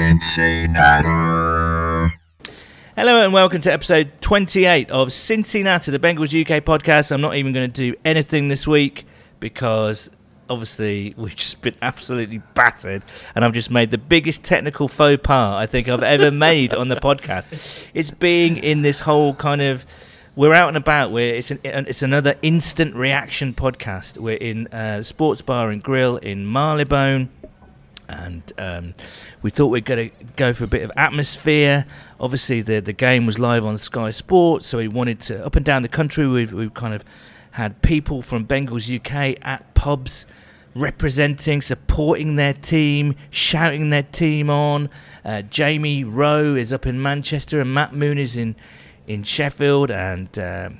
Cincinnati. Hello and welcome to episode 28 of Cincinnati, the Bengals UK podcast. I'm not even going to do anything this week because obviously we've just been absolutely battered and I've just made the biggest technical faux pas I think I've ever made on the podcast. It's being in this whole kind of we're out and about. Where it's an it's another instant reaction podcast. We're in uh, Sports Bar and Grill in Marylebone and um, we thought we'd going to go for a bit of atmosphere. Obviously, the the game was live on Sky Sports, so we wanted to up and down the country. We've we've kind of had people from Bengals UK at pubs representing, supporting their team, shouting their team on. Uh, Jamie Rowe is up in Manchester, and Matt Moon is in in Sheffield, and um,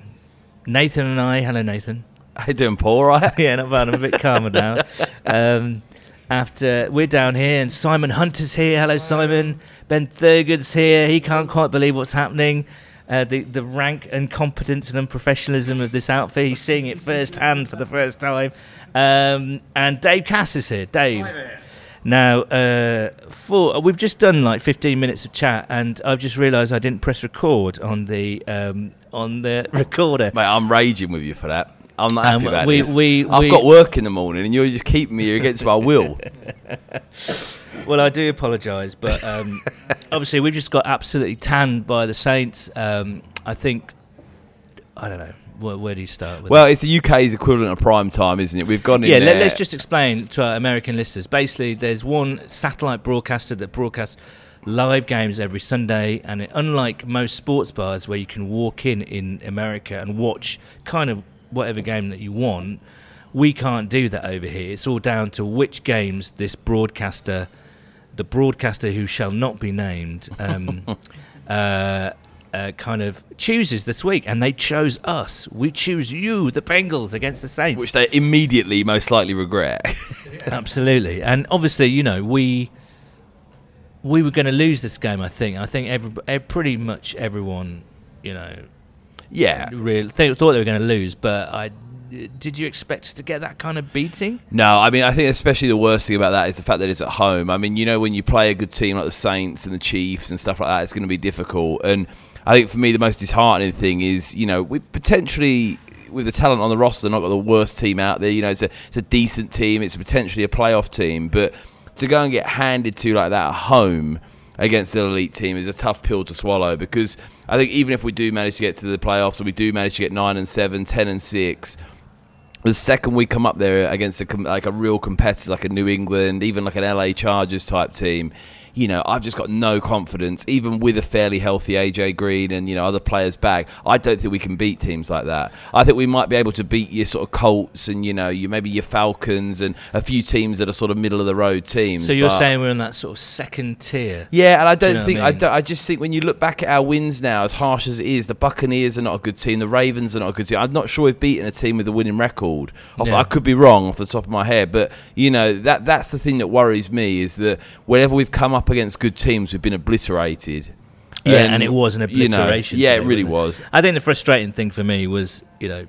Nathan and I. Hello, Nathan. How you doing, Paul? Right? yeah, not bad. I'm a bit calmer now. Um, after we're down here, and Simon Hunter's here. Hello, Simon. Ben Thurgood's here. He can't quite believe what's happening. Uh, the the rank and competence and unprofessionalism of this outfit. He's seeing it firsthand for the first time. Um, and Dave Cass is here. Dave. Now, uh, for we've just done like 15 minutes of chat, and I've just realised I didn't press record on the um, on the recorder. Mate, I'm raging with you for that. I'm not happy Um, about we- this. we- I've we- got work in the morning, and you're just keeping me against my will. Well, I do apologise, but um, obviously we've just got absolutely tanned by the Saints. Um, I think I don't know where, where do you start with. well, it's the UK's equivalent of prime time, isn't it? We've gone in yeah, there. let, us just explain to our American listeners. Basically, there's one satellite broadcaster that broadcasts live games every Sunday, and it, unlike most sports bars where you can walk in in America and watch kind of whatever game that you want, we can't do that over here. It's all down to which games this broadcaster, the broadcaster who shall not be named, um, uh, uh, kind of chooses this week, and they chose us. We choose you, the Bengals, against the Saints. which they immediately most likely regret. Absolutely, and obviously, you know, we we were going to lose this game. I think. I think every, pretty much everyone, you know, yeah. really th- thought they were going to lose. But I did you expect to get that kind of beating? No, I mean, I think especially the worst thing about that is the fact that it's at home. I mean, you know, when you play a good team like the Saints and the Chiefs and stuff like that, it's going to be difficult. And I think for me, the most disheartening thing is, you know, we potentially. With the talent on the roster, not got the worst team out there. You know, it's a it's a decent team. It's potentially a playoff team, but to go and get handed to like that at home against an elite team is a tough pill to swallow because I think even if we do manage to get to the playoffs or we do manage to get 9 and 7, 10 and 6, the second we come up there against a, like a real competitor like a New England, even like an LA Chargers type team, you know, I've just got no confidence, even with a fairly healthy AJ Green and you know other players back. I don't think we can beat teams like that. I think we might be able to beat your sort of Colts and you know you maybe your Falcons and a few teams that are sort of middle of the road teams. So you're but- saying we're in that sort of second tier? yeah, and I don't know what I think I, don't, I just think when you look back at our wins now, as harsh as it is, the Buccaneers are not a good team. The Ravens are not a good team. I'm not sure we've beaten a team with a winning record. Yeah. I could be wrong off the top of my head, but you know that that's the thing that worries me is that whenever we've come up against good teams, we've been obliterated. Yeah, and it was an you know, obliteration yeah, today, it really was. I think the frustrating thing for me was, you know,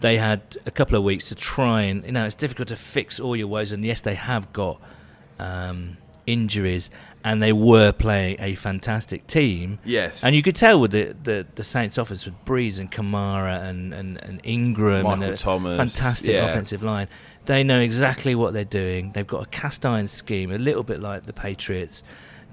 they had a couple of weeks to try and, you know, it's difficult to fix all your woes, and yes, they have got um, injuries, and they were playing a fantastic team. Yes, And you could tell with the, the, the Saints' offense with Brees and Kamara and, and, and Ingram Michael and a Thomas, fantastic yeah. offensive line. They know exactly what they're doing. They've got a cast iron scheme, a little bit like the Patriots.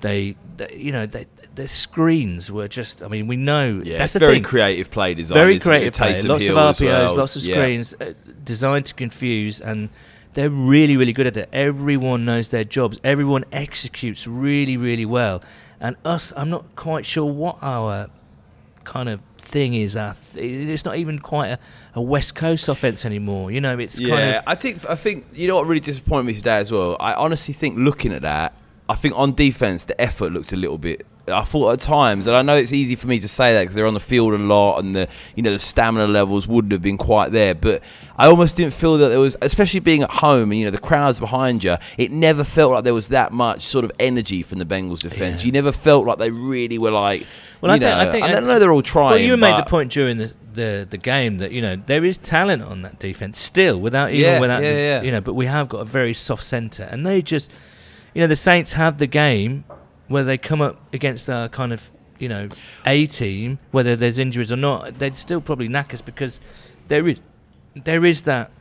They, they you know, they, their screens were just. I mean, we know yeah, that's very thing. creative play design. very creative play. Lots of Hill RPOs, well. lots of Yeah. screens, uh, designed to confuse, and they're really, really good at it. Everyone knows their jobs. Everyone executes really, really well. And us, I'm not quite sure what our kind of thing is. Uh, th- it's not even quite a, a West Coast offense anymore. You know, it's Yeah, kind of I think I think you know what really disappointed me today as well. I honestly think looking at that, I think on defense the effort looked a little bit. I thought at times, and I know it's easy for me to say that because they're on the field a lot, and the you know the stamina levels wouldn't have been quite there. But I almost didn't feel that there was, especially being at home, and you know the crowds behind you. It never felt like there was that much sort of energy from the Bengals defense. Yeah. You never felt like they really were like. Well, I you think- I know, think- I know they're all trying. Well, you made the point during the, the, the game that you know there is talent on that defense still, without even Yeah, without yeah, the, yeah. you know. But we have got a very soft centre, and they just, you know, the Saints have the game where they come up against a kind of you know A team, whether there's injuries or not, they'd still probably knack us because there is there is that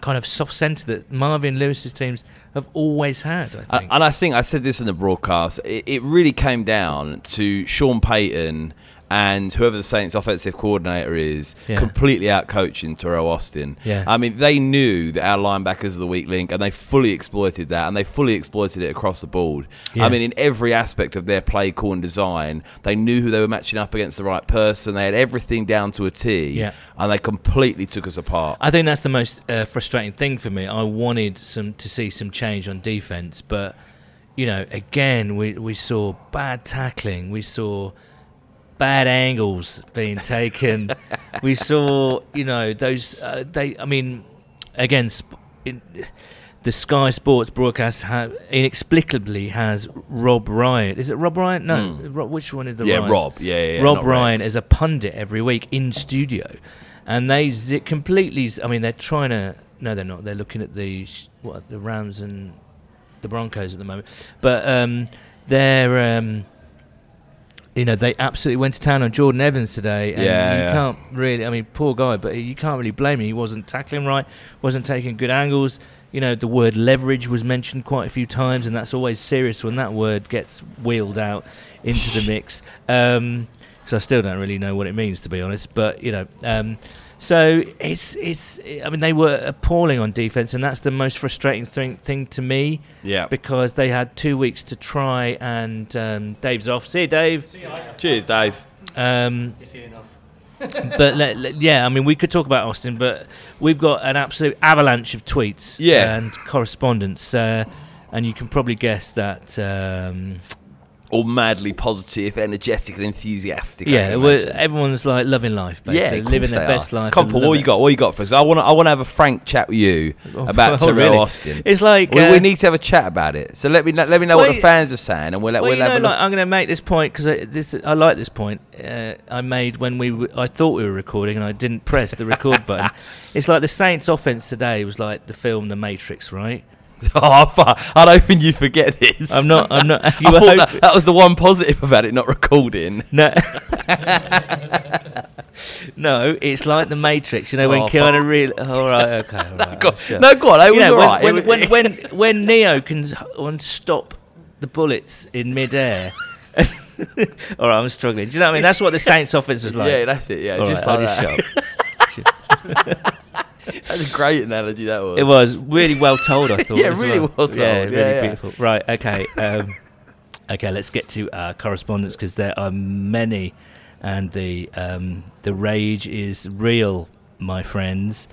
kind of soft centre that Marvin Lewis's teams have always had. I think. And I think I said this in the broadcast. It, it really came down to Sean Payton and whoever the Saints' offensive coordinator is, Yeah. completely out coaching Teryl Austin. Yeah. I mean, they knew that our linebackers are the weak link, and they fully exploited that, and they fully exploited it across the board. Yeah. I mean, in every aspect of their play, call, and design, they knew who they were matching up against the right person. They had everything down to a T, Yeah. and they completely took us apart. I think that's the most uh, frustrating thing for me. I wanted some to see some change on defense, but you know, again, we we saw bad tackling, we saw bad angles being taken, we saw you know those uh, they. I mean, again, sp- in, the Sky Sports broadcast ha- inexplicably has Rob Ryan. Is it Rob Ryan? No, Ro- which one is the yeah, Ryans? Rob. Yeah, yeah. yeah, Rob Ryan Reds. as a pundit every week in studio, and they z- completely. z- I mean, they're trying to. No, they're not. They're looking at the sh- what the Rams and the Broncos at the moment, but um, they're. Um, you know, they absolutely went to town on Jordan Evans today, and Yeah, you yeah. can't really. I mean, poor guy, but you can't really blame him. He wasn't tackling right, wasn't taking good angles. You know, the word leverage was mentioned quite a few times, and that's always serious when that word gets wheeled out into the mix. Um 'cause I still don't really know what it means, to be honest. But you know, um, so it's it's. I mean, they were appalling on defense, and that's the most frustrating thing thing to me Yeah. because they had two weeks to try, and um, Dave's off. See you, Dave. Cheers, Dave. Um, but let, let- yeah, I mean, we could talk about Austin, but we've got an absolute avalanche of tweets Yeah. and correspondence, uh, and you can probably guess that. Um, All madly positive, energetic, and enthusiastic. Yeah, everyone's like loving life, Yeah, basically, of living their best are. life. Come and on, what it. you got? What you got for us? I want to. I want to have a frank chat with you Oh, about oh, Teryl really? Austin. It's like we, uh, we need to have a chat about it. So let me let me know Well, what the fans are saying, and we'll, Well, we'll have know, a look. like, I'm going to make this point because I, I like this point. Uh, I made when we w- I thought we were recording and I didn't press the record button. It's like the Saints' offense today was like the film The Matrix, right? oh, fuck. I don't think you forget this. I'm not. I'm not. You oh, I thought that, hoping- that was the one positive about it not recording. No. no, it's like the Matrix. You know when Oh, Keanu fuck. really. All right, okay, all right. Sure. no, go on. It You was know, alright. when, when, when, when, when Neo can stop the bullets in midair. all right, I'm struggling. Do you know what I mean? That's what the Saints' offense was like. yeah, that's it. Yeah, All just right, like I'll that. just. That's a great analogy. That was. It was really well told. I thought. Yeah, really well. well told, Yeah, yeah, really yeah. beautiful. Right. Okay. Um, okay. Let's get to our correspondence because there are many, and the um, the rage is real, my friends.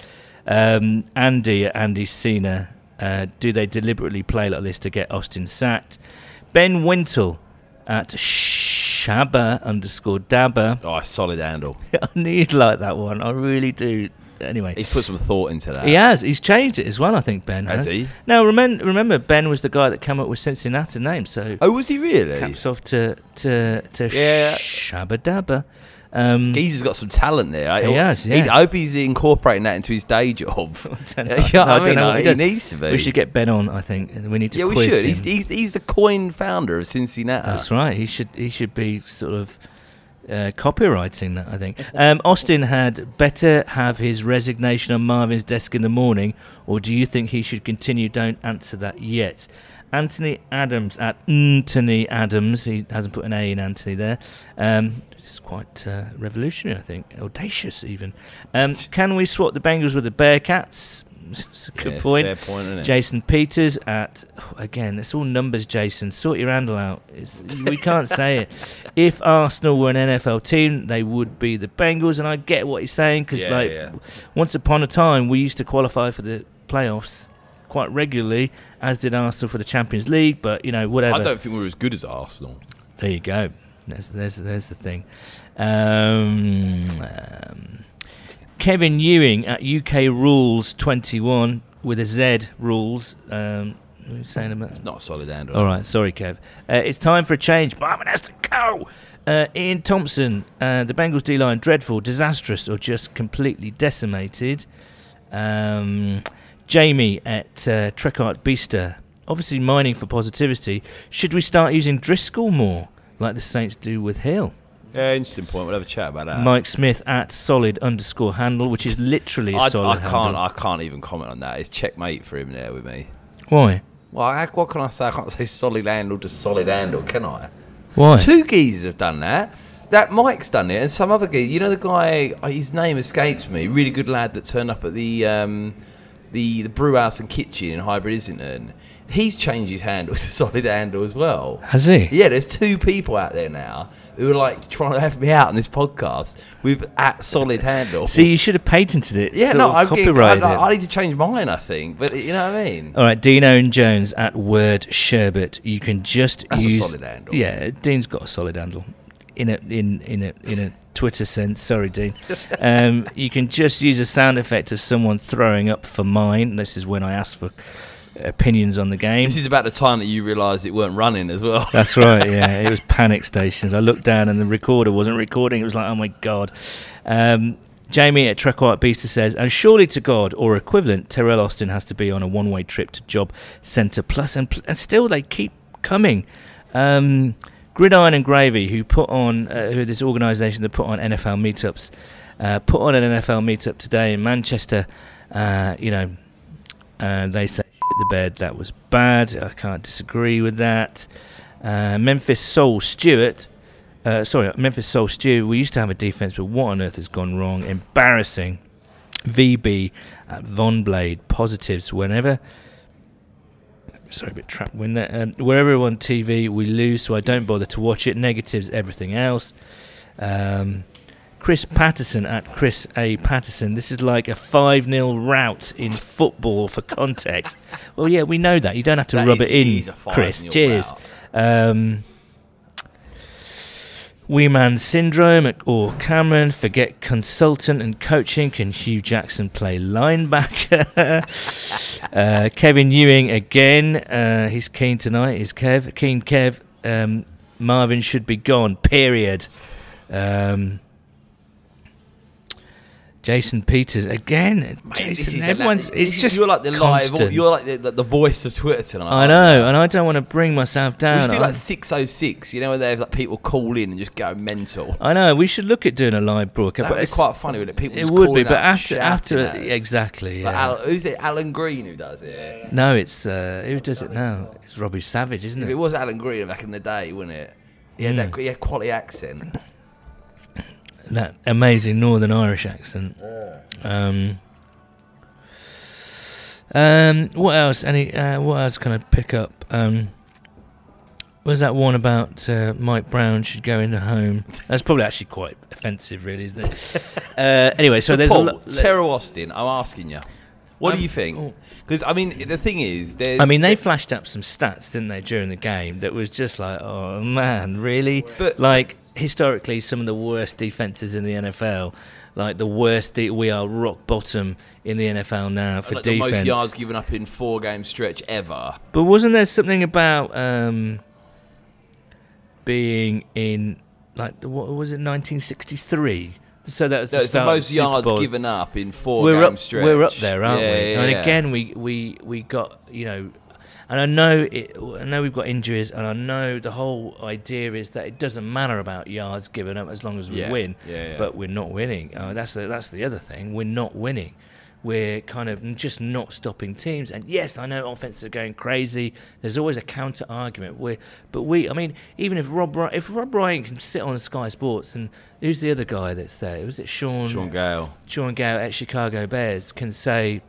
Um, Andy, Andy Cena. Uh, do they deliberately play like this to get Austin sacked? Ben Wintle at Shabba underscore Dabba. Oh, solid handle. I need like that one. I really do. Anyway, He's put some thought into that. he has. He's changed it as well. I think Ben has. Has he? Now remember, remember Ben was the guy that came up with Cincinnati name. So Oh, was he really? caps off to to to Yeah. Shabba Dabba. Um, Geezer's got some talent there. I, He has, yeah. I hope he's incorporating that into his day job. don't yeah, know. you know No, I I mean? know he he needs to be. we should get Ben on. I think we need to. yeah, we should. He's, he's, he's the coin founder of Cincinnati. That's right. He should he should be sort of uh, copywriting that. I think um, Austin had better have his resignation on Marvin's desk in the morning, or do you think he should continue? Don't answer that yet. Anthony Adams at Anthony Adams. He hasn't put an A in Anthony there. Um, it's quite uh, revolutionary, I think, audacious even. Um, can we swap the Bengals with the Bearcats? It's a good Yeah, point. Point? Jason Peters at again, it's all numbers. Jason, sort your handle out. It's, we can't say it. If Arsenal were an NFL team, they would be the Bengals, and I get what he's saying because, Yeah, like, yeah. once upon a time, we used to qualify for the playoffs quite regularly, as did Arsenal for the Champions League. But you know, whatever. I don't think we were as good as Arsenal. There you go. There's there's there's the thing. Um, um, Kevin Ewing at UK Rules 21 with a Z Rules. Um, what are you saying about? It's not a solid handle. All right, sorry, Kev. Uh, it's time for a change. Barman has to go. Uh, Ian Thompson, uh, the Bengals D line, dreadful, disastrous, or just completely decimated. Um, Jamie at uh, Trekart Beaster obviously mining for positivity. Should we start using Driskel more, like the Saints do with Hill? Yeah, interesting point. We'll have a chat about that. Mike Smith at solid underscore handle, which is literally a I, solid I can't. I can't even comment on that. It's checkmate for him there with me. Why? Well, I, what can I say? I can't say solid handle to solid handle, can I? Why? Two geezers have done that. That Mike's done it, and some other geezer. You know the guy. uh, His name escapes me. Really good lad that turned up at the um, the the brew house and kitchen in Highbury Islington. He's changed his handle to solid handle as well. Has he? Yeah, there's two people out there now who are like trying to have me out on this podcast with at solid handle. See, you should have patented it. yeah, no, I'm getting, I, I. I need to change mine. I think, but you know what I mean. All right, Dino and Jones at Word Sherbet. You can just That's a use solid handle. Yeah, Dean's got a solid handle in a in in a in a Twitter sense. Sorry, Dean. Um, you can just use a sound effect of someone throwing up for mine. This is when I ask for opinions on the game. This is about the time that you realised it weren't running as well. That's right. Yeah, it was panic stations. I looked down and the recorder wasn't recording. It was like, oh my god. Um, Jamie at Trek White Beaster says, and surely to God or equivalent, Teryl Austin has to be on a one-way trip to Job Centre Plus, and and still they keep coming. Um, Gridiron and Gravy, who put on, uh, who are this organisation that put on NFL meetups, uh, put on an NFL meetup today in Manchester. Uh, you know, uh, they say "Shit the bed that was bad. I can't disagree with that. Uh, Memphis Soul Stewart, uh, sorry, Memphis Soul Stew. We used to have a defense, but what on earth has gone wrong? Embarrassing. VB at Von Blade positives whenever. Sorry, a bit trapped there. Um, wherever we're on TV we lose, so I don't bother to watch it. Negatives, everything else. Um, Chris Patterson at Chris A. Patterson. This is like a 5 0 rout in football for context. well, yeah, we know that. You don't have to That rub is- it in, is a 5-0 Chris. Cheers. Um, Wee Man Syndrome or Cameron, forget consultant and coaching. Can Hue Jackson play linebacker? uh, Kevin Ewing again. Uh, he's keen tonight. Is Kev keen? Kev. Um, Marvin should be gone. Period. Um, Jason Peters again. Mate, Jason, everyone's. this it's just you're like the live. You're like the, the, the voice of Twitter tonight. I know, and I don't want to bring myself We down. should do like 606, you know, where they have like people call in and just go mental. I know we should look at doing a live broadcast. That but would be it's- quite funny, wouldn't it? People It would be, but after after exactly. Like Yeah. Alan, who's it? Alan Green who does it. no, it's uh, who does it now? It's Robbie Savage, isn't If it it? was Alan Green back in the day, wouldn't it? Yeah, Mm. that he had quality accent. That amazing Northern Irish accent. Um, um, what else? Any? Uh, what else can I pick up? Um, was that one about uh, Mike Brown should go into home? That's probably actually quite offensive, really, isn't it? uh, anyway, so, So, there's Paul, a lot. Teryl Austin, I'm asking you, what Um, do you think? oh. Because I mean, the thing is, there's. I mean, they flashed up some stats, didn't they, during the game that was just like, oh man, really? But- like historically, some of the worst defenses in the NFL, like the worst. De- we are rock bottom in the NFL now for like the defense. most yards given up in four game stretch ever. But wasn't there something about um, being in like the- what was it, 1963? So that was the, That's the most yards Bowl. given up in 4 we're game up, stretch. We're up there, aren't Yeah, we? yeah, and yeah. again, we, we we got you know, and I know it. I know we've got injuries, and I know the whole idea is that it doesn't matter about yards given up as long as we win. But we're not winning. Uh, that's the, that's the other thing. We're not winning. We're kind of just not stopping teams. And yes, I know offenses are going crazy. There's always a counter argument. we but we, I mean, even if Rob if Rob Ryan can sit on Sky Sports and who's the other guy that's there? Was it Shaun? Shaun Gayle. Shaun Gayle at Chicago Bears can say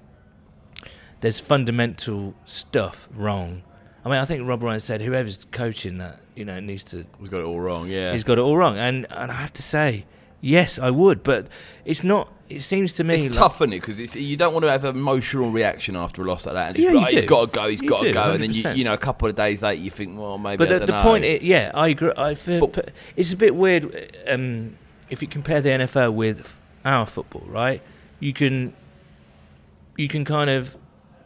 there's fundamental stuff wrong. I mean, I think Rob Ryan said whoever's coaching that, you know, needs to. He's got it all wrong, yeah. He's got it all wrong, and and I have to say, yes, I would, but it's not. It seems to me It's like, tough, isn't it? Because you don't want to have an emotional reaction after a loss like that. And just Yeah, like, he's do. got to go, he's got to go. And then, you, you know, a couple of days later, you think, well, maybe But the, the point, i yeah, I agree. I feel, But- it's a bit weird um, if you compare the NFL with our football, right? You can you can kind of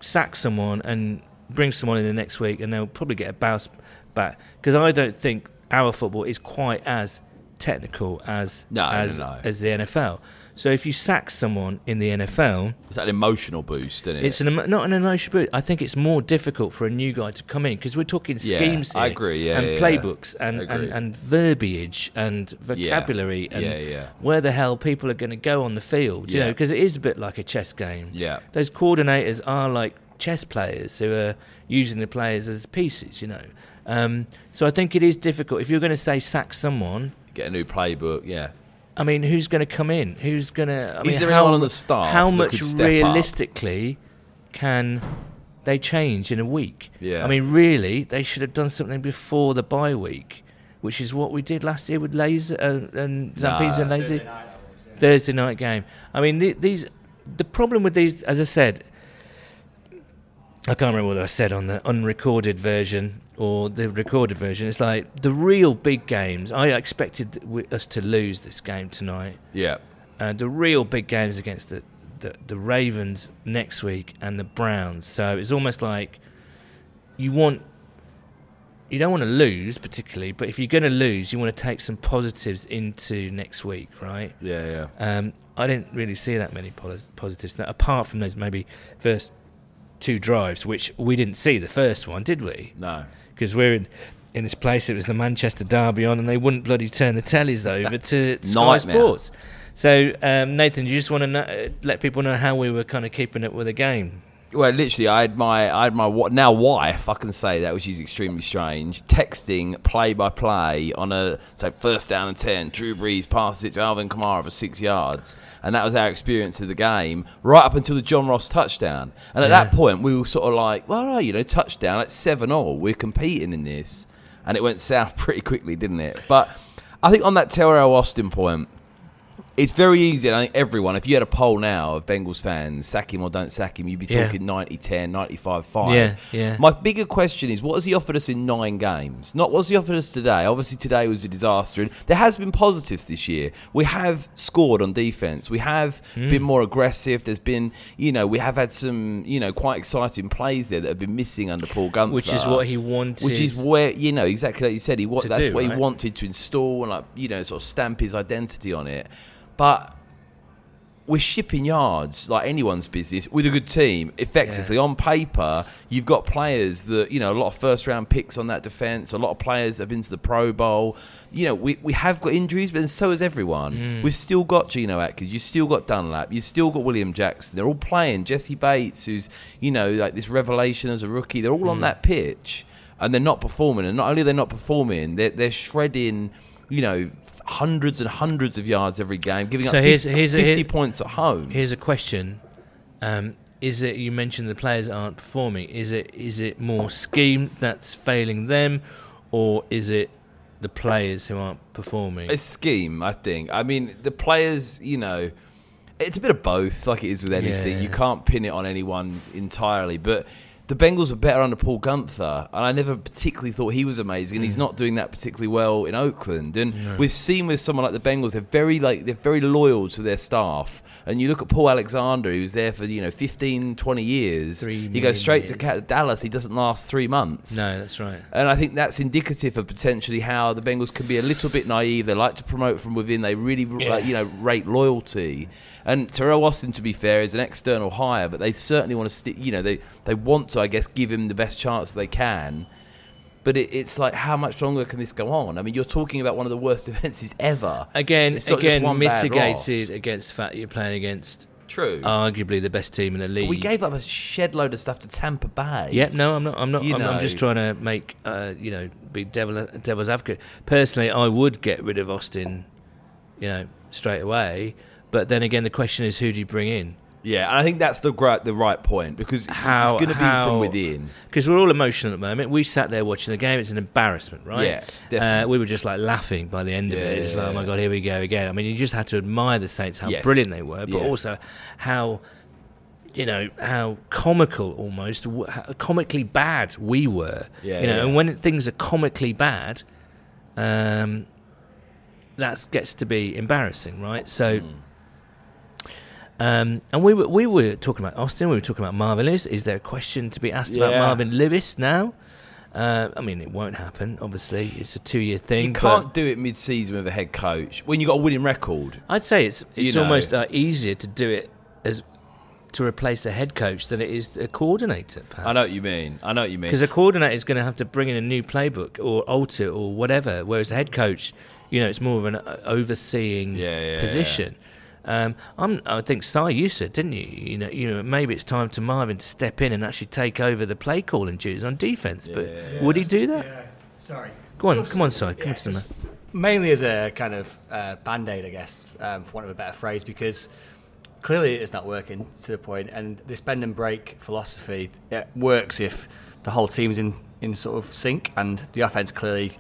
sack someone and bring someone in the next week, and they'll probably get a bounce back. Because I don't think our football is quite as technical as No, no, as no. as the NFL. So if you sack someone in the NFL, It's an emotional boost, isn't it? it's an emo- not an emotional boost. I think it's more difficult for a new guy to come in because we're talking Yeah, schemes here I agree, yeah, and yeah, playbooks and, and, and verbiage and vocabulary and yeah, yeah, where the hell people are going to go on the field. You know, because it is a bit like a chess game. yeah. Those coordinators are like chess players who are using the players as pieces. You know, um, so I think it is difficult if you're going to say sack someone. Get a new playbook, yeah. I mean, who's going to come in? Who's going to? I Is mean, there how, anyone on the staff How that much could step up? realistically can they change in a week? Yeah. I mean, really, they should have done something before the bye week, which is what we did last year with Lazor uh, and Zampese and Nah. Lazy Thursday night game. I mean, the, these the problem with these, as I said, I can't remember what I said on the unrecorded version or the recorded version. It's like the real big games. I expected us to lose this game tonight. Yeah. Uh, the real big games against the, the the Ravens next week and the Browns. So it's almost like you want you don't want to lose particularly, but if you're going to lose, you want to take some positives into next week, right? Yeah, yeah. Um, I didn't really see that many pos- positives that, apart from those maybe first two drives, which we didn't see the first one, did we? No. Because we're in, in this place, it was the Manchester Derby on, and they wouldn't bloody turn the tellies over to Sky Nightmare. Sports. So, um, Nathan, do you just want to uh, let people know how we were kind of keeping it with the game? Well, literally, I had my, I had my now wife. I can say that, which is extremely strange. Texting play by play on a so first down and ten. Drew Brees passes it to Alvin Kamara for six yards, and that was our experience of the game right up until the John Ross touchdown. And at Yeah. that point, we were sort of like, well, you know, touchdown at seven all. We're competing in this, and it went south pretty quickly, didn't it? But I think on that Teryl Austin point, it's very easy. and I think everyone, if you had a poll now of Bengals fans, sack him or don't sack him, you'd be Yeah. talking 90 10, 95 5. Yeah, yeah. My bigger question is what has he offered us in nine games? Not what's he offered us today. Obviously, today was a disaster. And there has been positives this year. We have scored on defense, we have Hmm. been more aggressive. There's been, you know, we have had some, you know, quite exciting plays there that have been missing under Paul Guenther. Which is what he wanted. Which is where you know exactly like you said. He what that's do, what right? he wanted to install and like you know sort of stamp his identity on it. But we're shipping yards like anyone's business with a good team. Effectively, on paper, you've got players that you know a lot of first round picks on that defense. A lot of players have been to the Pro Bowl. You know, we, we have got injuries, but so has everyone. Mm. We've still got Geno Atkins. You've still got Dunlap. You've still got William Jackson. They're all playing. Jessie Bates, who's you know like this revelation as a rookie. They're all Mm. on that pitch, and they're not performing. And not only they're not performing, they're they're shredding. You know. Hundreds and hundreds of yards every game, giving So up here's- 50, here's a- 50 here- points at home. Here's a question: um, Is it you mentioned the players aren't performing? Is it is it more scheme that's failing them, or is it the players who aren't performing? a scheme, I think. I mean, the players, you know, it's a bit of both, like it is with anything. Yeah. You can't pin it on anyone entirely, but the Bengals were better under Paul Guenther, and I never particularly thought he was amazing. And Mm. he's not doing that particularly well in Oakland. And we've seen with someone like the Bengals, they're very like they're very loyal to their staff. And you look at Paul Alexander, was there for you know 15, 20 years. Three he goes straight to years. Ca- Dallas. He doesn't last three months. no, that's right. And I think that's indicative of potentially how the Bengals can be a little bit naive. They like to promote from within. They really, Yeah. like, you know, rate loyalty. And Teryl Austin, to be fair, is an external hire, but they certainly want to stick. You know, they they want to, I guess, give him the best chance they can. But it, it's like, how much longer can this go on? I mean, you're talking about one of the worst defenses ever. Again, It's again, mitigated against the fact that you're playing against True. arguably the best team in the league. we gave up a shed load of stuff to Tampa Bay. Yep, no, I'm not. I'm not. I'm, I'm just trying to make, uh, you know, be devil, devil's advocate. Personally, I would get rid of Austin, you know, straight away. But then again, the question is, who do you bring in? Yeah, and I think that's the right, the right point because How- it's going to be from within. Because we're all emotional at the moment. We sat there watching the game. It's an embarrassment, right? Yeah, Uh, definitely. we were just like laughing by the end of it. It's yeah, like, oh my god, here we go again. I mean, you just had to admire the Saints, how Yes. brilliant they were, but Yes. also how, you know, how comical almost, how comically bad we were. Yeah, you know, yeah. and when things are comically bad, um, that gets to be embarrassing, right? So. Hmm. Um, and we were we were talking about Austin. We were talking about Marvin Lewis. Is there a question to be asked about Marvin Lewis now? Uh, I mean, it won't happen. Obviously, it's a two-year thing. You can't do it mid-season with a head coach when you have got a winning record. I'd say it's You it's know. almost uh, easier to do it as to replace a head coach than it is a coordinator. Perhaps. I know what you mean. I know what you mean. Because a coordinator is going to have to bring in a new playbook or alter or whatever, whereas a head coach, you know, it's more of an uh, overseeing Yeah, yeah, position. Um, I'm, I think Si, you said, didn't you? You know, you know, maybe it's time to Marvin to step in and actually take over the play calling duties on defense. But Yeah. would he do that? Yeah, sorry. Go on, Just- come on, Si, come yeah, on to the just Mainly as a kind of uh, band aid, I guess, um, for want of a better phrase, because clearly it's not working to the point, and this bend and break philosophy it works if the whole team's in, in sort of sync, and the offense clearly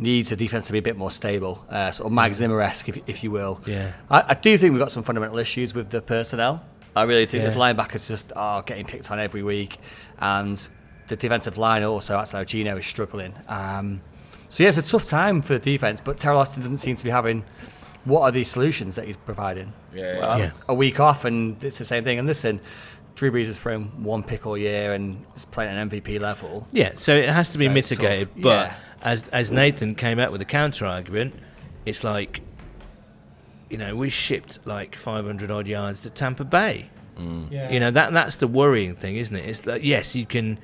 needs the defense to be a bit more stable, uh, sort of Mag Zimmer esque, if, if you will. Yeah. I, I do think we've got some fundamental issues with the personnel. I really think Yeah. the linebackers just are getting picked on every week, and the defensive line also, outside of Geno, is struggling. Um, so yeah, it's a tough time for the defense, but Teryl Austin doesn't seem to be having. What are these solutions that he's providing? Yeah, Well, yeah. a week off, and it's the same thing. And listen, Drew Brees has thrown one pick all year and is playing at an MVP level. Yeah, so it has to be So it's sort of- mitigated. but yeah. As as Nathan came out with a counter argument, it's like, you know, we shipped like 500 odd yards to Tampa Bay. Mm. Yeah. You know that that's the worrying thing, isn't it? It's that yes, you can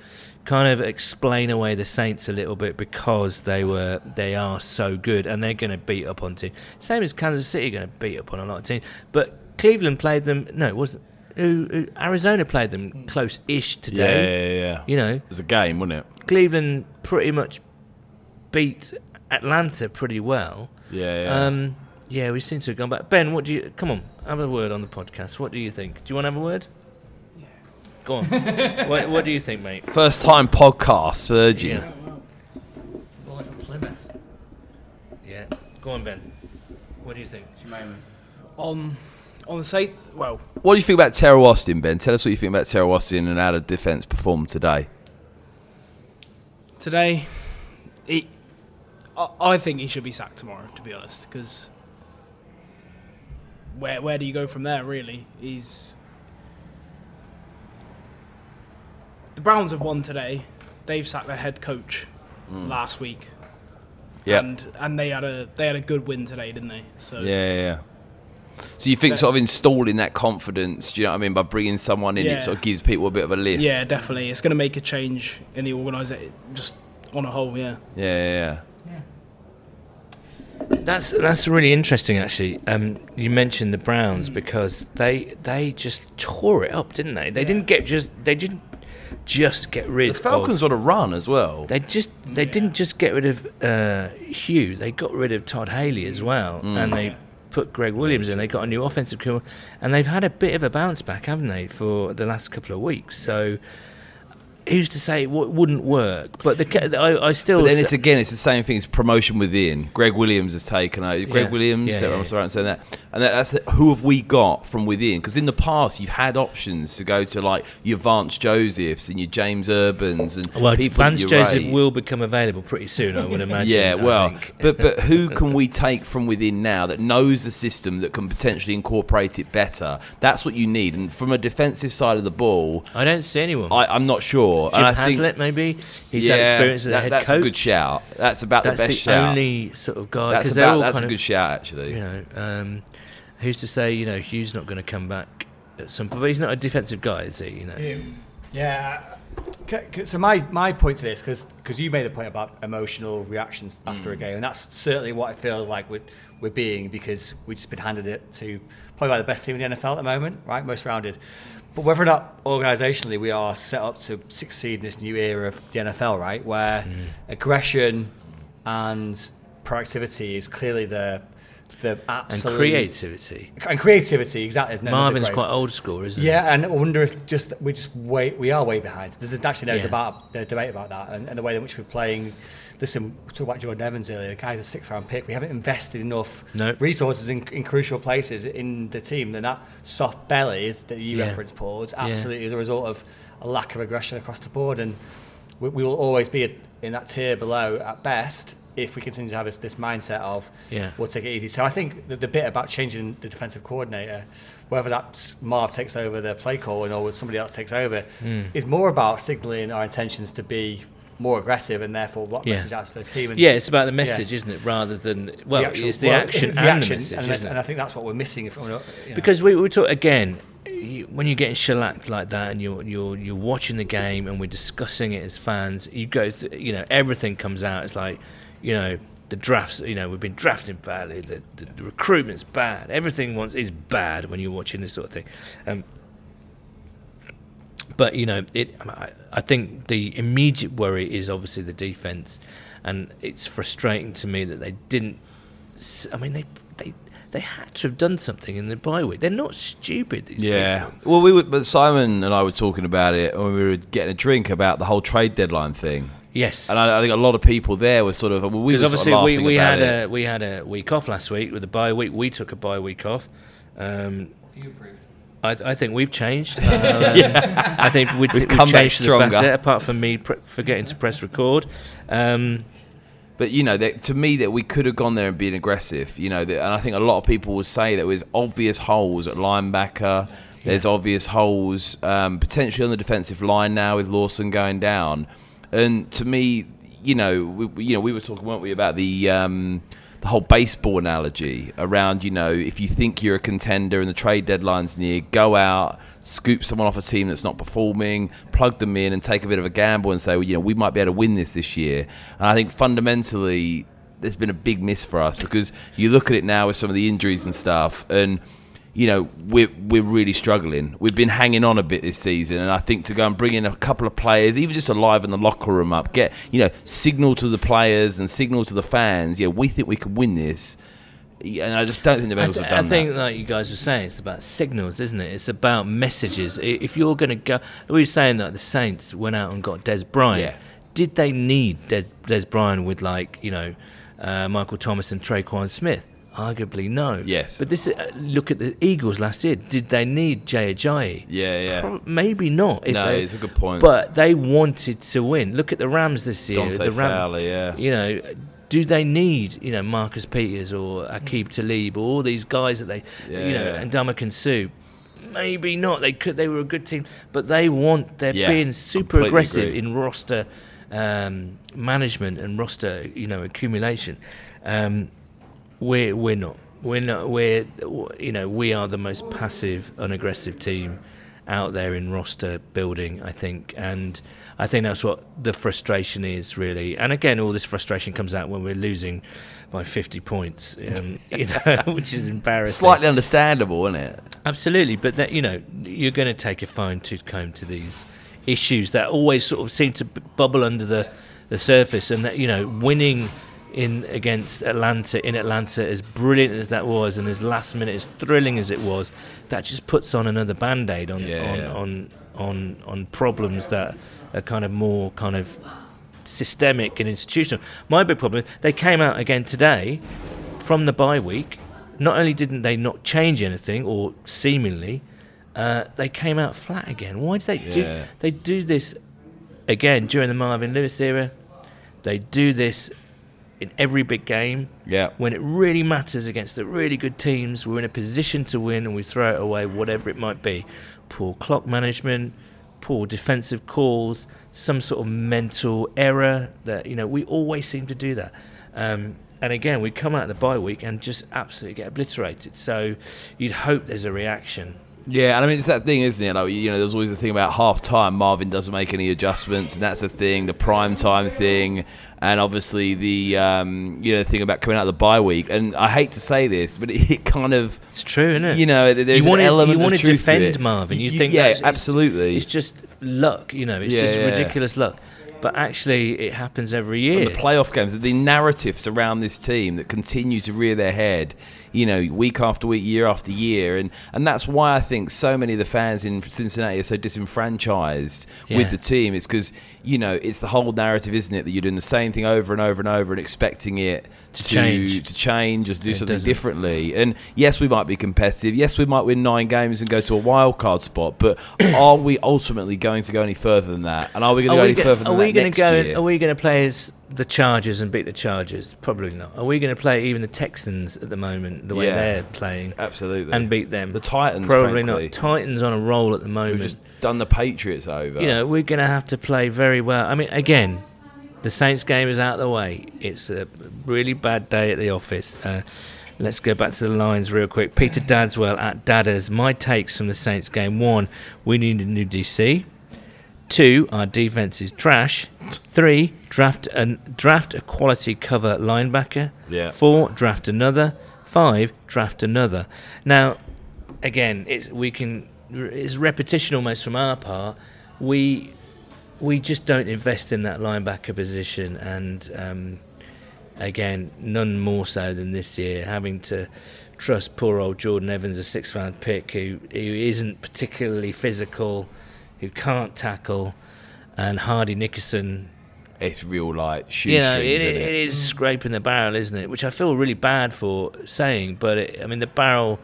kind of explain away the Saints a little bit because they were they are so good and they're going to beat up on teams. Same as Kansas City going to beat up on a lot of teams, but Cleveland played them. No, it wasn't. Who, who, Arizona played them mm. close-ish today. yeah, today. yeah, yeah. You know, It was a game, wasn't it? Cleveland pretty much beat Atlanta pretty well. Yeah, yeah. Um, yeah, we seem to have gone back. Ben, what do you? Come on, have a word on the podcast. What do you think? Do you want to have a word? Yeah. Go on. what, what do you think, mate? First time podcast, Virgin. Yeah. Well, like Plymouth. Yeah. Go on, Ben. What do you think? on on the site. Well, What do you think about Teryl Austin, Ben? Tell us what you think about Teryl Austin and how the defense performed today. today, he, I, I think he should be sacked tomorrow. To be honest, because where where do you go from there? Really, he's the Browns have won today. They've sacked their head coach mm. last week, Yeah, and and they had a they had a good win today, didn't they? So yeah, yeah, yeah. So you think sort of installing that confidence? Do you know what I mean? By bringing someone in, Yeah. it sort of gives people a bit of a lift. yeah, definitely, it's going to make a change in the organisation just on a whole. Yeah. yeah, yeah. yeah. That's that's really interesting, actually. Um, you mentioned the Browns because they they just tore it up, didn't they? They didn't get just they didn't just get rid of The Falcons of. on a run as well. They just they didn't just get rid of uh, Hue. They got rid of Todd Haley as well, and they put Gregg Williams in. They got a new offensive coordinator, and they've had a bit of a bounce back, haven't they, for the last couple of weeks? So. Who's to say it w- wouldn't work? But the I, I still. But then it's again, it's the same thing. It's promotion within. Gregg Williams has taken over. Gregg Yeah. Williams, Yeah, so yeah, I'm sorry I'm saying that. And that, that's the, who have we got from within? Because in the past, you've had options to go to like your Vance Josephs and your James Urbans and Well, people Vance Joseph will become available pretty soon, I would imagine. Yeah, well, but but who can we take from within now that knows the system that can potentially incorporate it better? That's what you need. And from a defensive side of the ball, I don't see anyone. I, I'm not sure. Jim and I Haslett, think, maybe he's had experience as a that- head that's coach. a good shout. That's about That's the the, best shout. only sort of guy. that's 'cause they're about that's a good of, shout actually. You know, um, who's to say? You know, Hue's not going to come back at some point. But he's not a defensive guy, is he? You know. Yeah. C- c- So my, my point to this, because you made the point about emotional reactions after a game, and that's certainly what it feels like we're, we're being because we've just been handed it to probably by the best team in the NFL at the moment, right? Most rounded. But whether or not organisationally we are set up to succeed in this new era of the NFL, right, where mm. aggression and proactivity is clearly the the absolute And creativity. and creativity exactly. another Marvin's quite old school, isn't he? yeah, and I wonder if just we just way we are way behind. There's actually no Yeah. debate, no debate about that, and, and the way in which we're playing. Listen, we talked about Jordan Evans earlier. The guy's a sixth round pick. We haven't invested enough No. resources in, in crucial places in the team, and that soft belly is that you Yeah. reference, Paul, is Yeah. absolutely as a result of a lack of aggression across the board, and we, we will always be in that tier below at best if we continue to have this, this mindset of Yeah. we'll take it easy. So I think the, the bit about changing the defensive coordinator, whether that's Marv takes over the play calling or somebody else takes over, Hmm. is more about signalling our intentions to be more aggressive and therefore what Yeah. message out for the team. And Yeah, it's about the message, isn't it? Rather than well, actual- it's the well, action the and action, the message, and, isn't and it? I think that's what we're missing. From, you know, Because we, we talk again you, when you're getting shellacked like that and you're you're you're watching the game and we're discussing it as fans. You go, th- you know, everything comes out. It's like, you know. The drafts, you know, we've been drafting badly. The, the, the recruitment's bad. Everything wants is bad when you're watching this sort of thing. Um, but you know, it. I, I think the immediate worry is obviously the defense, and it's frustrating to me that they didn't. I mean, they they they had to have done something in the bye week. They're not stupid. These Yeah. people. Well, we were, but Simon and I were talking about it when we were getting a drink about the whole trade deadline thing, Yes. and I, I think a lot of people there were sort of. Well, we were Because sort of obviously we, we about had it. a we had a week off last week with the bye week. We took a bye week off. Um, I, I think we've changed. Uh, um, I think we, We've we've come back to the stronger. better. Apart from me pre- forgetting to press record. Um, But you know, that, to me, that we could have gone there and been aggressive. You know, that, and I think a lot of people would say that there's obvious holes at linebacker. There's obvious holes um, potentially on the defensive line now with Lawson going down. And to me, you know, we, we- you know, we were talking, weren't we, about the um, the whole baseball analogy around, you know, if you think you're a contender and the trade deadline's near, go out, scoop someone off a team that's not performing, plug them in, and take a bit of a gamble and say, well, you know, we might be able to win this this year. And I think fundamentally, there's been a big miss for us because you look at it now with some of the injuries and stuff, and you know we're we're really struggling. We've been hanging on a bit this season, and I think to go and bring in a couple of players, even just alive in the locker room up, get you know signal to the players and signal to the fans, yeah, we think we can win this. And I just don't think the Bengals have I think, that. like you guys were saying, it's about signals, isn't it? It's about messages. If you're going to go, we were saying that the Saints went out and got Dez Bryant. Yeah. Did they need Dez, Dez Bryant with like you know uh, Michael Thomas and Tre'Quan Smith? Arguably, no. Yes. But this, uh, look at the Eagles last year. Did they need Jay Ajayi? Yeah, yeah. Pro- maybe not. If No, they, it's a good point. But they wanted to win. Look at the Rams this year. Dante the Ram- Fowler, yeah. you know, do they need you know Marcus Peters or Aqib Talib or all these guys that they you know Yeah. and Ndamukong Suh? Maybe not. They could. They were a good team, but they want. They're Yeah, being super aggressive agree. in roster um, management and roster you know accumulation. Um, we're we're not. We're not. We're you know we are the most passive, unaggressive team out there in roster building. I think, and I think that's what the frustration is really. And again, all this frustration comes out when we're losing by 50 points, um, you know, which is embarrassing. Slightly understandable, isn't it? Absolutely, but that you know you're going to take a fine tooth comb to these issues that always sort of seem to bubble under the the surface, and that you know winning in against Atlanta in Atlanta, as brilliant as that was, and as last minute as thrilling as it was, that just puts on another band aid on Yeah, on, yeah. on on on problems that are kind of more kind of systemic and institutional. My big problem, they came out again today from the bye week. Not only didn't they not change anything, or seemingly, uh, they came out flat again. Why do they do? They do this again during the Marvin Lewis era. They do this in every big game. Yeah. When it really matters against the really good teams, we're in a position to win and we throw it away, whatever it might be. Poor clock management, poor defensive calls, some sort of mental error that, you know, we always seem to do that. Um, and again, we come out of the bye week and just absolutely get obliterated. So you'd hope there's a reaction. Yeah, and I mean it's that thing, isn't it? Like you know, there's always the thing about half time. Marvin doesn't make any adjustments, and that's the thing. The prime time thing, and obviously the um, you know the thing about coming out of the bye week. And I hate to say this, but it, kind of It's true, isn't it? you know there's you want an element you want to defend. Marvin. You Y- think yeah, that's- it's- absolutely. It's just luck, you know. It's Yeah, just yeah. ridiculous luck. But actually, it happens every year. And the playoff games, the narratives around this team that continue to rear their head, you know, week after week, year after year, and and that's why I think so many of the fans in Cincinnati are so disenfranchised Yeah. with the team. It's because you know it's the whole narrative, isn't it, that you're doing the same thing over and over and over and expecting it To to change. to change or to do It something doesn't. differently. And yes, we might be competitive. Yes, we might win nine games and go to a wild card spot. But are we ultimately going to go any further than that? And are we going to go any go- further than that we going to go? year? Are we going to play the Chargers and beat the Chargers? Probably not. Are we going to play even the Texans at the moment, the way Yeah. they're playing, Absolutely. and beat them? the Titans, Probably frankly. not. Titans on a roll at the moment. We've just done the Patriots over. you know, we're going to have to play very well. I mean, again, the Saints game is out of the way. It's a really bad day at the office. Uh, let's go back to the lines real quick. Peter Dadswell at Dadders. My takes from the Saints game: one, we need a new DC. Two, our defense is trash. Three, draft a draft a quality cover linebacker. Yeah. Four, draft another. Five, draft another. Now, again, it's we can it's repetition almost from our part. We we just don't invest in that linebacker position, and um, again, none more so than this year, having to trust poor old Jordan Evans, a six round pick who who isn't particularly physical, who can't tackle, and Hardy Nickerson It's real like you know, shoestrings, it, it it? is scraping the barrel, isn't it? Which I feel really bad for saying, but it, I mean the barrel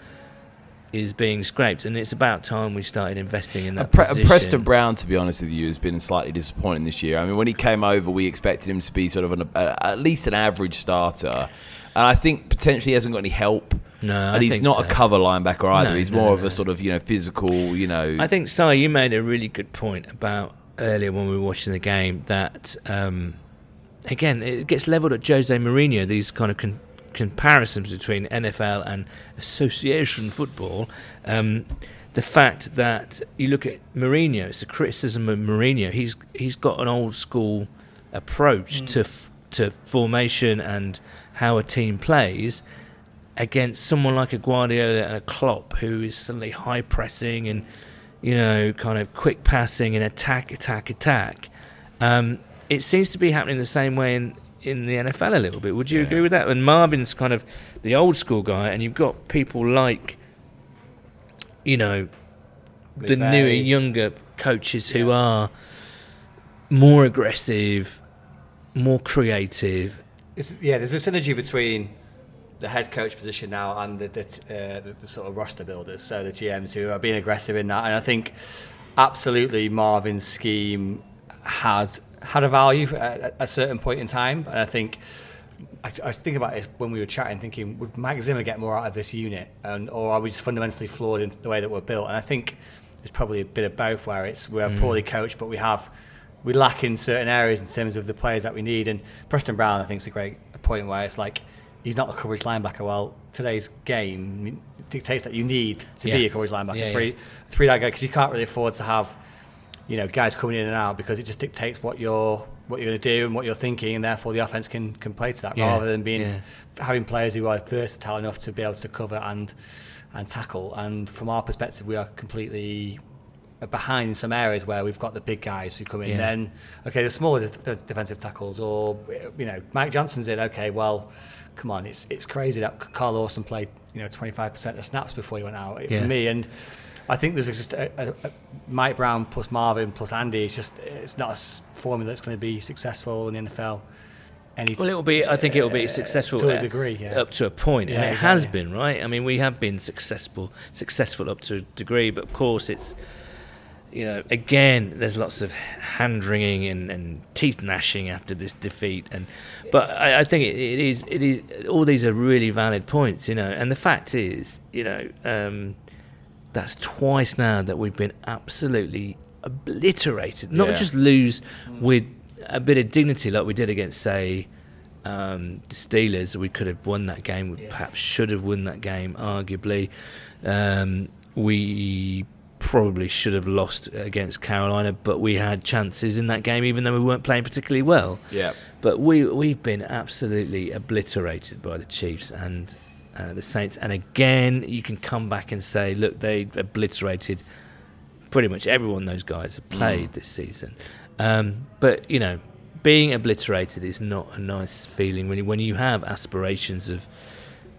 is being scraped, and it's about time we started investing in Uh, that Pre- position. Preston Brown, to be honest with you, has been slightly disappointing this year. I mean, when he came over, we expected him to be sort of an, uh, at least an average starter, and I think potentially he hasn't got any help. No, I and he's think not so. a cover linebacker either. No, he's no, more of no. a sort of you know physical, you know. I think, Si, you made a really good point about earlier when we were watching the game that, um, again, it gets levelled at Jose Mourinho, these kind of con- comparisons between NFL and association football. Um, the fact that you look at Mourinho, it's a criticism of Mourinho. He's he's got an old school approach to f- to formation and how a team plays against someone like a Guardiola and a Klopp, who is suddenly high pressing and you know kind of quick passing and attack, attack, attack. Um, it seems to be happening the same way in in the NFL a little bit. Would you Yeah. agree with that? And Marvin's kind of the old school guy, and you've got people like you know the newer, younger coaches who are more aggressive, more creative. It's, yeah, there's a synergy between the head coach position now and the the, uh, the, the sort of roster builders, so the GMs who are being aggressive in that. And I think absolutely Marvin's scheme has had a value at a certain point in time. And I think I, I was thinking about it when we were chatting, thinking would Mike Zimmer get more out of this unit, and or are we just fundamentally flawed in the way that we're built? And I think there's probably a bit of both, where it's we're poorly coached, but we have we lack in certain areas in terms of the players that we need. And Preston Brown, I think, is a great point where it's like he's not a coverage linebacker. Well, today's game dictates that you need to be a coverage linebacker, Yeah, three three guy, because you can't really afford to have you know guys coming in and out because it just dictates what you're what you're going to do and what you're thinking, and therefore the offense can can play to that Yeah, rather than being yeah. having players who are versatile enough to be able to cover and and tackle. And from our perspective, we are completely behind in some areas where we've got the big guys who come in. Yeah. Then okay, the smaller de- de- defensive tackles, or you know, Mike Johnson's in. Okay, well, come on, it's it's crazy that Carl Lawson played you know 25% of snaps before he went out Yeah. for me and. I think there's just a, a, a Mike Brown plus Marvin plus Andy. It's just it's not a formula that's going to be successful in the NFL. Any Well, it'll be. I think it'll be successful to a uh, degree, yeah. up to a point, and Yeah, it has been, right? I mean, we have been successful, successful up to a degree, but of course, it's you know, again, there's lots of hand wringing and, and teeth gnashing after this defeat, and but I, I think it, it is, it is. All these are really valid points, you know, and the fact is, you know, um, that's twice now that we've been absolutely obliterated. Not Yeah. just lose with a bit of dignity like we did against, say, um, the Steelers. We could have won that game. We perhaps should have won that game, arguably. Um, we probably should have lost against Carolina, but we had chances in that game, even though we weren't playing particularly well. yeah. But we we've been absolutely obliterated by the Chiefs and uh, the Saints. And again, you can come back and say, look, they obliterated pretty much everyone those guys have played this season. Um, but you know, being obliterated is not a nice feeling when you, when you have aspirations of.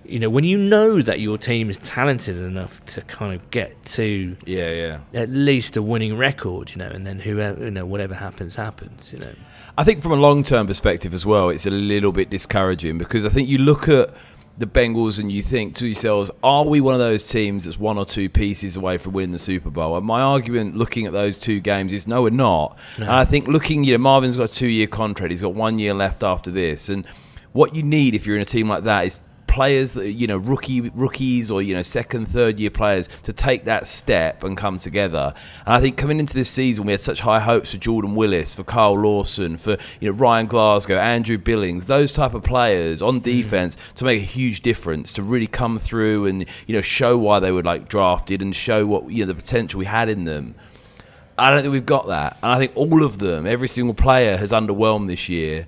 You know, when you know that your team is talented enough to kind of get to Yeah, yeah. at least a winning record, you know, and then whoever, you know, whatever happens, happens, you know. I think from a long term perspective as well, it's a little bit discouraging because I think you look at the Bengals and you think to yourselves, are we one of those teams that's one or two pieces away from winning the Super Bowl? And my argument looking at those two games is no, we're not. And I think looking, you know, Marvin's got a two year contract, he's got one year left after this. And what you need if you're in a team like that is players that you know rookie rookies or you know second third year players to take that step and come together. And I think coming into this season, we had such high hopes for Jordan Willis, for Carl Lawson, for you know Ryan Glasgow, Andrew Billings, those type of players on Mm. defense to make a huge difference, to really come through and you know show why they were like drafted and show what you know the potential we had in them. I don't think we've got that. And I think all of them, every single player has underwhelmed this year.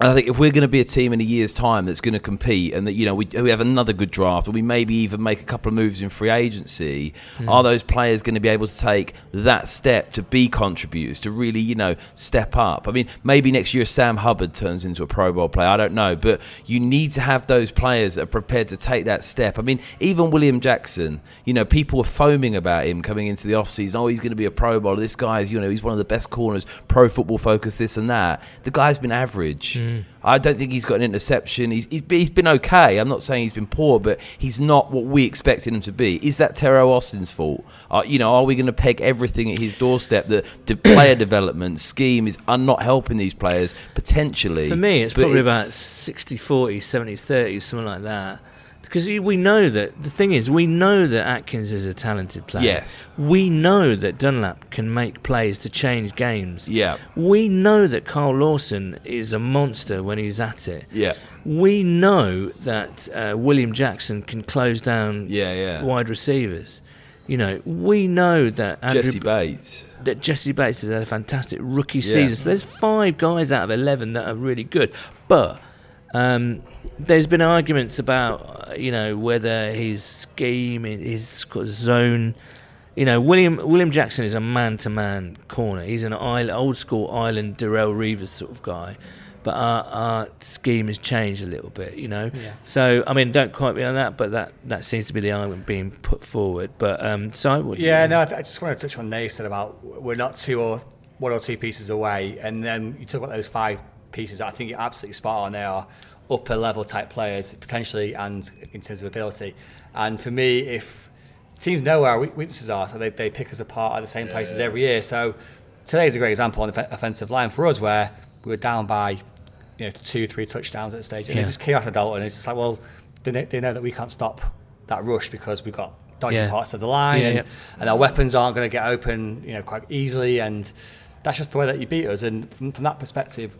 And I think if we're going to be a team in a year's time that's going to compete, and that you know we, we have another good draft, and we maybe even make a couple of moves in free agency, hmm. are those players going to be able to take that step to be contributors, to really you know step up? I mean, maybe next year Sam Hubbard turns into a Pro Bowl player. I don't know, but you need to have those players that are prepared to take that step. I mean, even William Jackson, you know, people were foaming about him coming into the offseason. Oh, he's going to be a Pro Bowler. This guy's you know he's one of the best corners, Pro Football Focus, this and that. The guy's been average. Hmm. I don't think he's got an interception. He's, he's, he's been okay. I'm not saying he's been poor, but he's not what we expected him to be. Is that Teryl Austin's fault? Uh, you know, are we going to peg everything at his doorstep? The, the player development scheme is are not helping these players potentially. For me, it's probably it's- about 60 40, 70 30, something like that. Because we know that the thing is, we know that Atkins is a talented player. Yes. We know that Dunlap can make plays to change games. Yeah. We know that Carl Lawson is a monster when he's at it. Yeah. We know that uh, William Jackson can close down Yeah, yeah. wide receivers. You know, we know that Andrew, Jessie Bates. that Jessie Bates has had a fantastic rookie Yeah. season. So there's five guys out of eleven that are really good. But um, there's been arguments about uh, you know whether his scheme, his zone. You know, William William Jackson is a man-to-man corner. He's an island, old school island Darrelle Revis sort of guy. But our, our scheme has changed a little bit, you know. Yeah. So I mean, don't quote me on that, but that, that seems to be the argument being put forward. But um, so what, Yeah, no, I, th- I just want to touch on Nave said about we're not two or one or two pieces away, and then you talk about those five pieces. I think you're absolutely spot on. They are upper level type players potentially, and in terms of ability. And for me, if teams know where our weak- weaknesses are, so they, they pick us apart at the same places every year. So today's a great example on the fe- offensive line for us, where we were down by you know two, three touchdowns at the stage, and Yeah. it just came after Dalton. It's just like, well, they know, they know that we can't stop that rush because we've got dodgy Yeah. parts of the line, Yeah, and, yeah. and our weapons aren't going to get open, you know, quite easily, and that's just the way that you beat us. And from, from that perspective,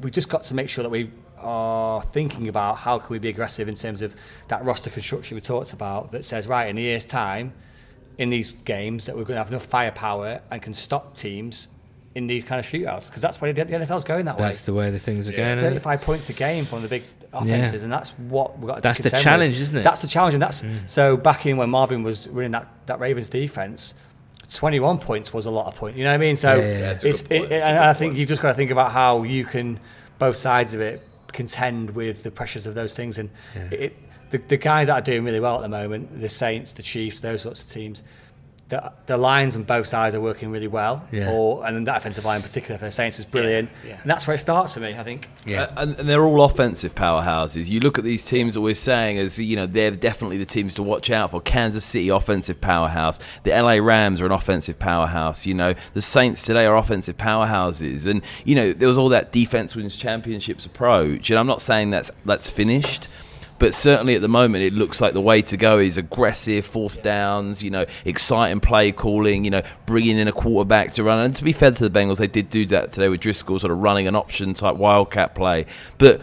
we just got to make sure that we are thinking about how can we be aggressive in terms of that roster construction we talked about that says right in a year's time in these games that we're going to have enough firepower and can stop teams in these kind of shootouts because that's why the the NFL's going that way. that's the way the things are It's going. isn't it? 35 points a game from the big offenses, and that's what we've got. to That's the contend with. challenge, isn't it? Mm. That's the challenge, and that's so. Back in when Marvin was running that, that Ravens defense, 21 points was a lot of points. You know what I mean? So Yeah, yeah, yeah. It's it, and I think point. you've just got to think about how you can both sides of it contend with the pressures of those things, and it, the the guys that are doing really well at the moment, the Saints, the Chiefs, those sorts of teams. The, the lines on both sides are working really well, Yeah. or and then that offensive line in particular for the Saints was brilliant, yeah. and that's where it starts for me. I think. Yeah. Uh, and, and they're all offensive powerhouses. You look at these teams that we're saying as you know they're definitely the teams to watch out for. Kansas City offensive powerhouse. The LA Rams are an offensive powerhouse. You know the Saints today are offensive powerhouses. And you know there was all that defense wins championships approach. And I'm not saying that's that's finished. But certainly at the moment, it looks like the way to go is aggressive fourth downs, you know, exciting play calling, you know, bringing in a quarterback to run. And to be fair to the Bengals, they did do that today with Driskel, sort of running an option type wildcat play. But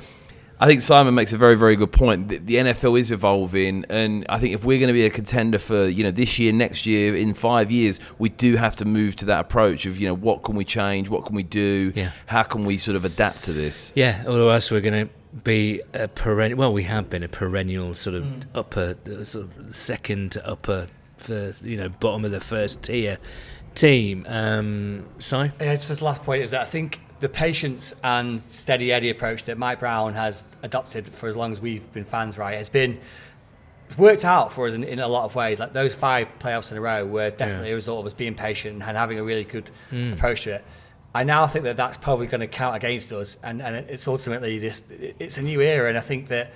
I think Simon makes a very, very good point. The, the NFL is evolving, and I think if we're going to be a contender for you know this year, next year, in five years, we do have to move to that approach of you know what can we change, what can we do, Yeah. how can we sort of adapt to this. Yeah, otherwise we're going to be a perennial. Well, we have been a perennial sort of upper, uh, sort of second to upper, first, you know, bottom of the first tier team. Um, so Yeah, it's just last point is that I think the patience and steady Eddie approach that Mike Brown has adopted for as long as we've been fans, right, has been worked out for us in, in a lot of ways. Like those five playoffs in a row were definitely a result of us being patient and having a really good mm. approach to it. I now think that that's probably going to count against us, and, and it's ultimately this. It's a new era, and I think that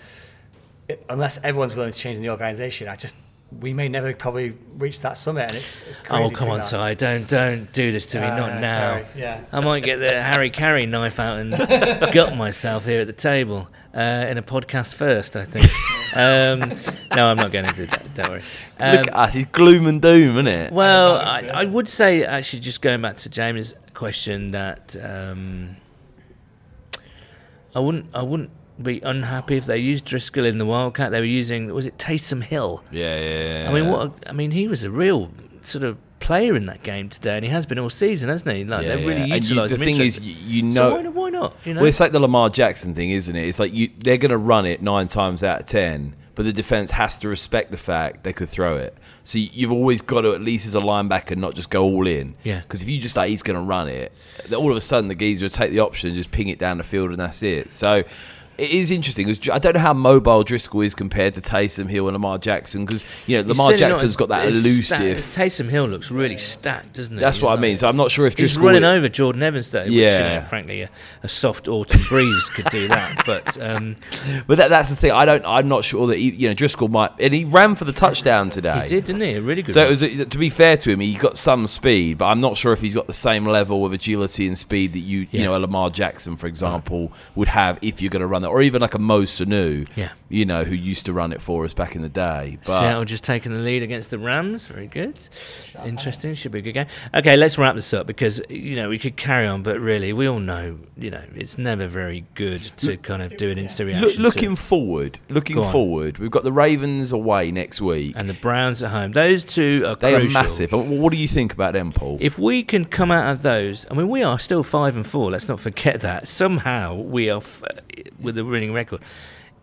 it, unless everyone's willing to change in the organisation, I just we may never probably reach that summit, and it's, it's crazy. Oh come on, that. Ty! Don't don't do this to me. Uh, Not now. sorry, Yeah. I might get the hara-kiri knife out and gut myself here at the table uh, in a podcast first. I think. Um, no, I'm not going to do that. Don't worry. Um, Look at us, it's gloom and doom, isn't it? well, I, I would say actually, just going back to James' question, that um, I wouldn't, I wouldn't be unhappy if they used Driskel in the Wildcat. They were using, was it Taysom Hill? yeah, yeah, yeah. I mean, what? a- I mean, he was a real sort of player in that game today, and he has been all season, hasn't he? Like Yeah, they really yeah. And you- utilised the thing is, you, you so know, why, not- why not? You know, Well, it's like the Lamar Jackson thing, isn't it? It's like you they're going to run it nine times out of ten, but the defense has to respect the fact they could throw it. So you- you've always got to, at least as a linebacker, not just go all in. Yeah. Because if you just like he's going to run it, all of a sudden the geezer will take the option and just ping it down the field, and that's it. So. It is interesting 'cause I don't know how mobile Driskel is compared to Taysom Hill and Lamar Jackson because you know He's Lamar Jackson's got that elusive. Stacked. Taysom Hill looks really stacked, doesn't he? That's what I mean. So I'm not sure if He's Driskel running over Jordan Evans though. Which, you Yeah. know, frankly, a, a soft autumn breeze could do that. But um, But that, that's the thing. I don't. I'm not sure that he, you know Driskel might. And he ran for the touchdown today. he did, didn't he? A really good. So one. it was a, to be fair to him, he got some speed, but I'm not sure if he's got the same level of agility and speed that you, Yeah. you know, a Lamar Jackson, for example, would have if you're going to run that, or even like a Mo Sanu, Yeah. you know, who used to run it for us back in the day. But Seattle just taking the lead against the Rams. Very good. Interesting. Should be a good game. Okay, let's wrap this up because you know we could carry on, but really we all know you know it's never very good to kind of do an instant reaction. look, looking forward, looking forward, we've got the Ravens away next week. and the Browns at home. Those two are They crucial. are massive. Uh, what do you think about them, Paul? If we can come out of those, I mean, we are still five and four. Let's not forget that. Somehow we are f- uh, with a winning record.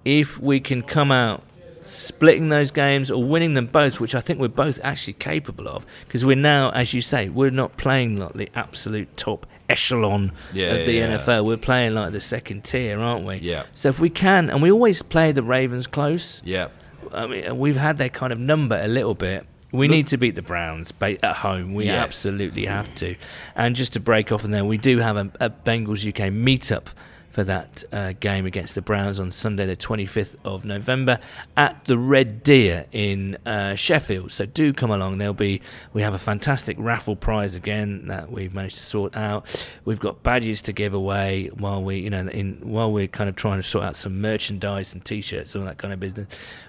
If we can come out splitting those games or winning them both, which I think we're both actually capable of, because we're now, as you say, we're not playing like the absolute top echelon Yeah, of the yeah. NFL. We're playing like the second tier, aren't we? Yeah. So if we can, and we always play the Ravens close. yeah. I mean, we've had their kind of number a little bit. We Look- need to beat the Browns at home. We Yes. absolutely have to. And just to break off in there, we do have a, a Bengals UK meetup for that uh, game against the Browns on Sunday, the 25th of November, at the Red Deer in uh, Sheffield. So do come along. There'll be we have a fantastic raffle prize again that we've managed to sort out. We've got badges to give away while we, you know, in while we're kind of trying to sort out some merchandise and T-shirts, and all that kind of business.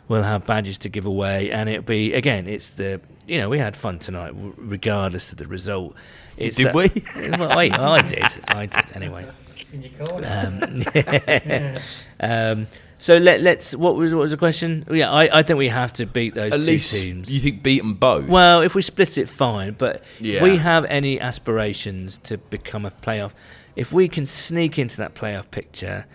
We'll have badges to give away, and it'll be again. It's the you know we had fun tonight, regardless of the result. It's Did that- we? well, wait, I did. I did anyway. In your corner. Um, um, so let, let's. What was what was the question? Yeah, I, I think we have to beat those At two least teams. you think beat them both. well, if we split it, fine. But Yeah. we have any aspirations to become a playoff, if we can sneak into that playoff picture,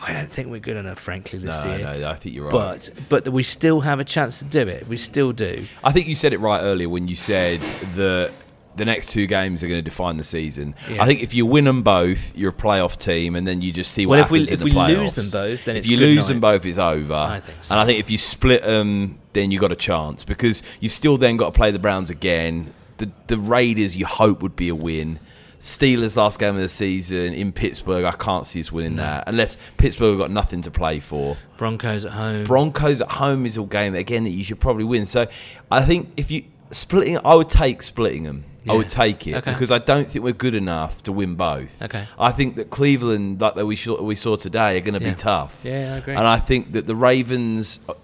I don't think we're good enough, frankly, this no, year. no, I think you're right. But but we still have a chance to do it. We still do. I think you said it right earlier when you said that the next two games are going to define the season. Yeah. I think if you win them both, you're a playoff team, and then you just see what Well, if we- happens if in the playoffs. If we lose them both, then if you lose night. them both, it's over. I think so. And I think if you split them, then you got a chance because you've still then got to play the Browns again. The the Raiders you hope would be a win. Steelers last game of the season in Pittsburgh, I can't see us winning that unless Pittsburgh have got nothing to play for. Broncos at home. Broncos at home is a game again that you should probably win. So I think if you splitting, I would take splitting them. I would take it Okay. because I don't think we're good enough to win both. Okay. I think that Cleveland, like that we saw, we saw today, are going to Yeah. be tough. Yeah, I agree. And I think that the Ravens uh,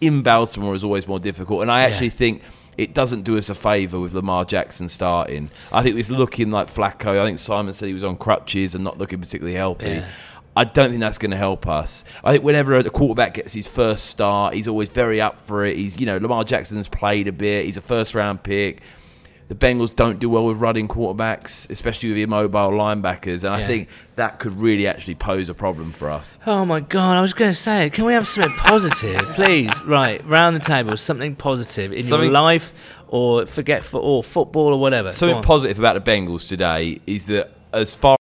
in Baltimore is always more difficult. And I actually Yeah. think it doesn't do us a favour with Lamar Jackson starting. I think it's looking like Flacco. I think Simon said he was on crutches and not looking particularly healthy. Yeah. I don't think that's going to help us. I think whenever a quarterback gets his first start, he's always very up for it. He's, you know, Lamar Jackson's played a bit. He's a first round pick. The Bengals don't do well with running quarterbacks, especially with immobile linebackers, and I think that could really actually pose a problem for us. Oh my god, I was going to say, can we have something positive, please? Right, round the table, something positive in Something- your life, or forget for or football or whatever. Something positive about the Bengals today is that as far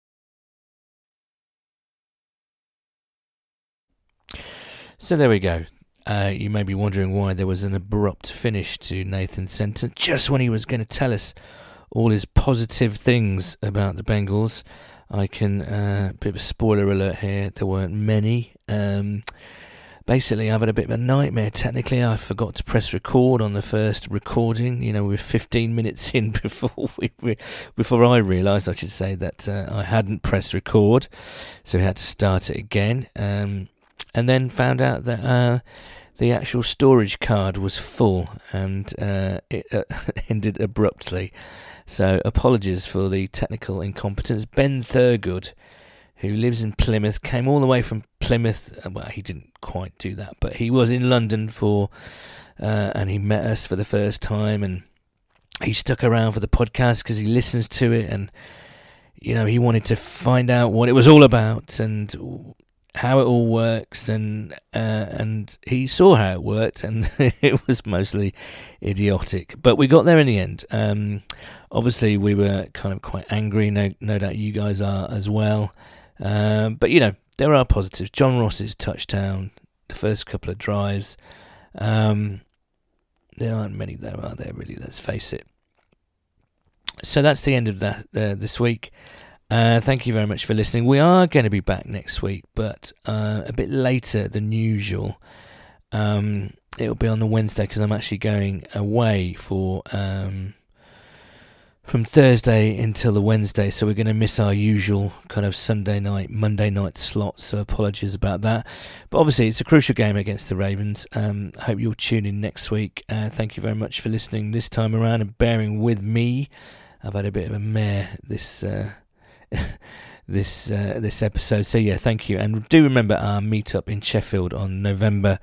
So there we go. Uh, you may be wondering why there was an abrupt finish to Nathan's sentence just when he was going to tell us all his positive things about the Bengals. I can, uh, bit of a spoiler alert here, there weren't many. Um, basically, I've had a bit of a nightmare. Technically, I forgot to press record on the first recording. You know, we are 15 minutes in before we, before I realised, I should say, that uh, I hadn't pressed record, so we had to start it again. Um, and then found out that uh, the actual storage card was full, and uh, it uh, ended abruptly. So apologies for the technical incompetence. Ben Thurgood who lives in Plymouth, came all the way from Plymouth. Uh, well, he didn't quite do that, but he was in London for, uh, and he met us for the first time, and he stuck around for the podcast because he listens to it, and you know he wanted to find out what it was all about and how it all works, and uh, and he saw how it worked, and it was mostly idiotic, but we got there in the end. Um, obviously, we were kind of quite angry. No, no doubt you guys are as well. Um, but you know, there are positives. John Ross's touchdown, the first couple of drives. Um, there aren't many there, are there? Really, let's face it. So that's the end of that uh, this week. Uh, thank you very much for listening. We are going to be back next week, but uh, a bit later than usual. Um, it'll be on the Wednesday because I'm actually going away for um, from Thursday until the Wednesday, so we're going to miss our usual kind of Sunday night, Monday night slot. So apologies about that. But obviously, it's a crucial game against the Ravens. Um, hope you'll tune in next week. Uh, thank you very much for listening this time around and bearing with me. I've had a bit of a mare this. Uh, this uh, this episode. So yeah, thank you, and do remember our meetup in Sheffield on November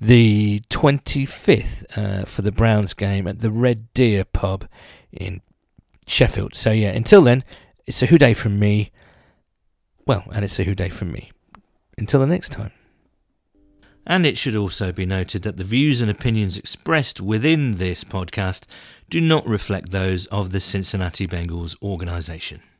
the twenty fifth uh, for the Browns game at the Red Deer Pub in Sheffield. So yeah, until then, it's a Who Dey from me. Well, and it's a Who Dey from me. Until the next time. And it should also be noted that the views and opinions expressed within this podcast do not reflect those of the Cincinnati Bengals organisation.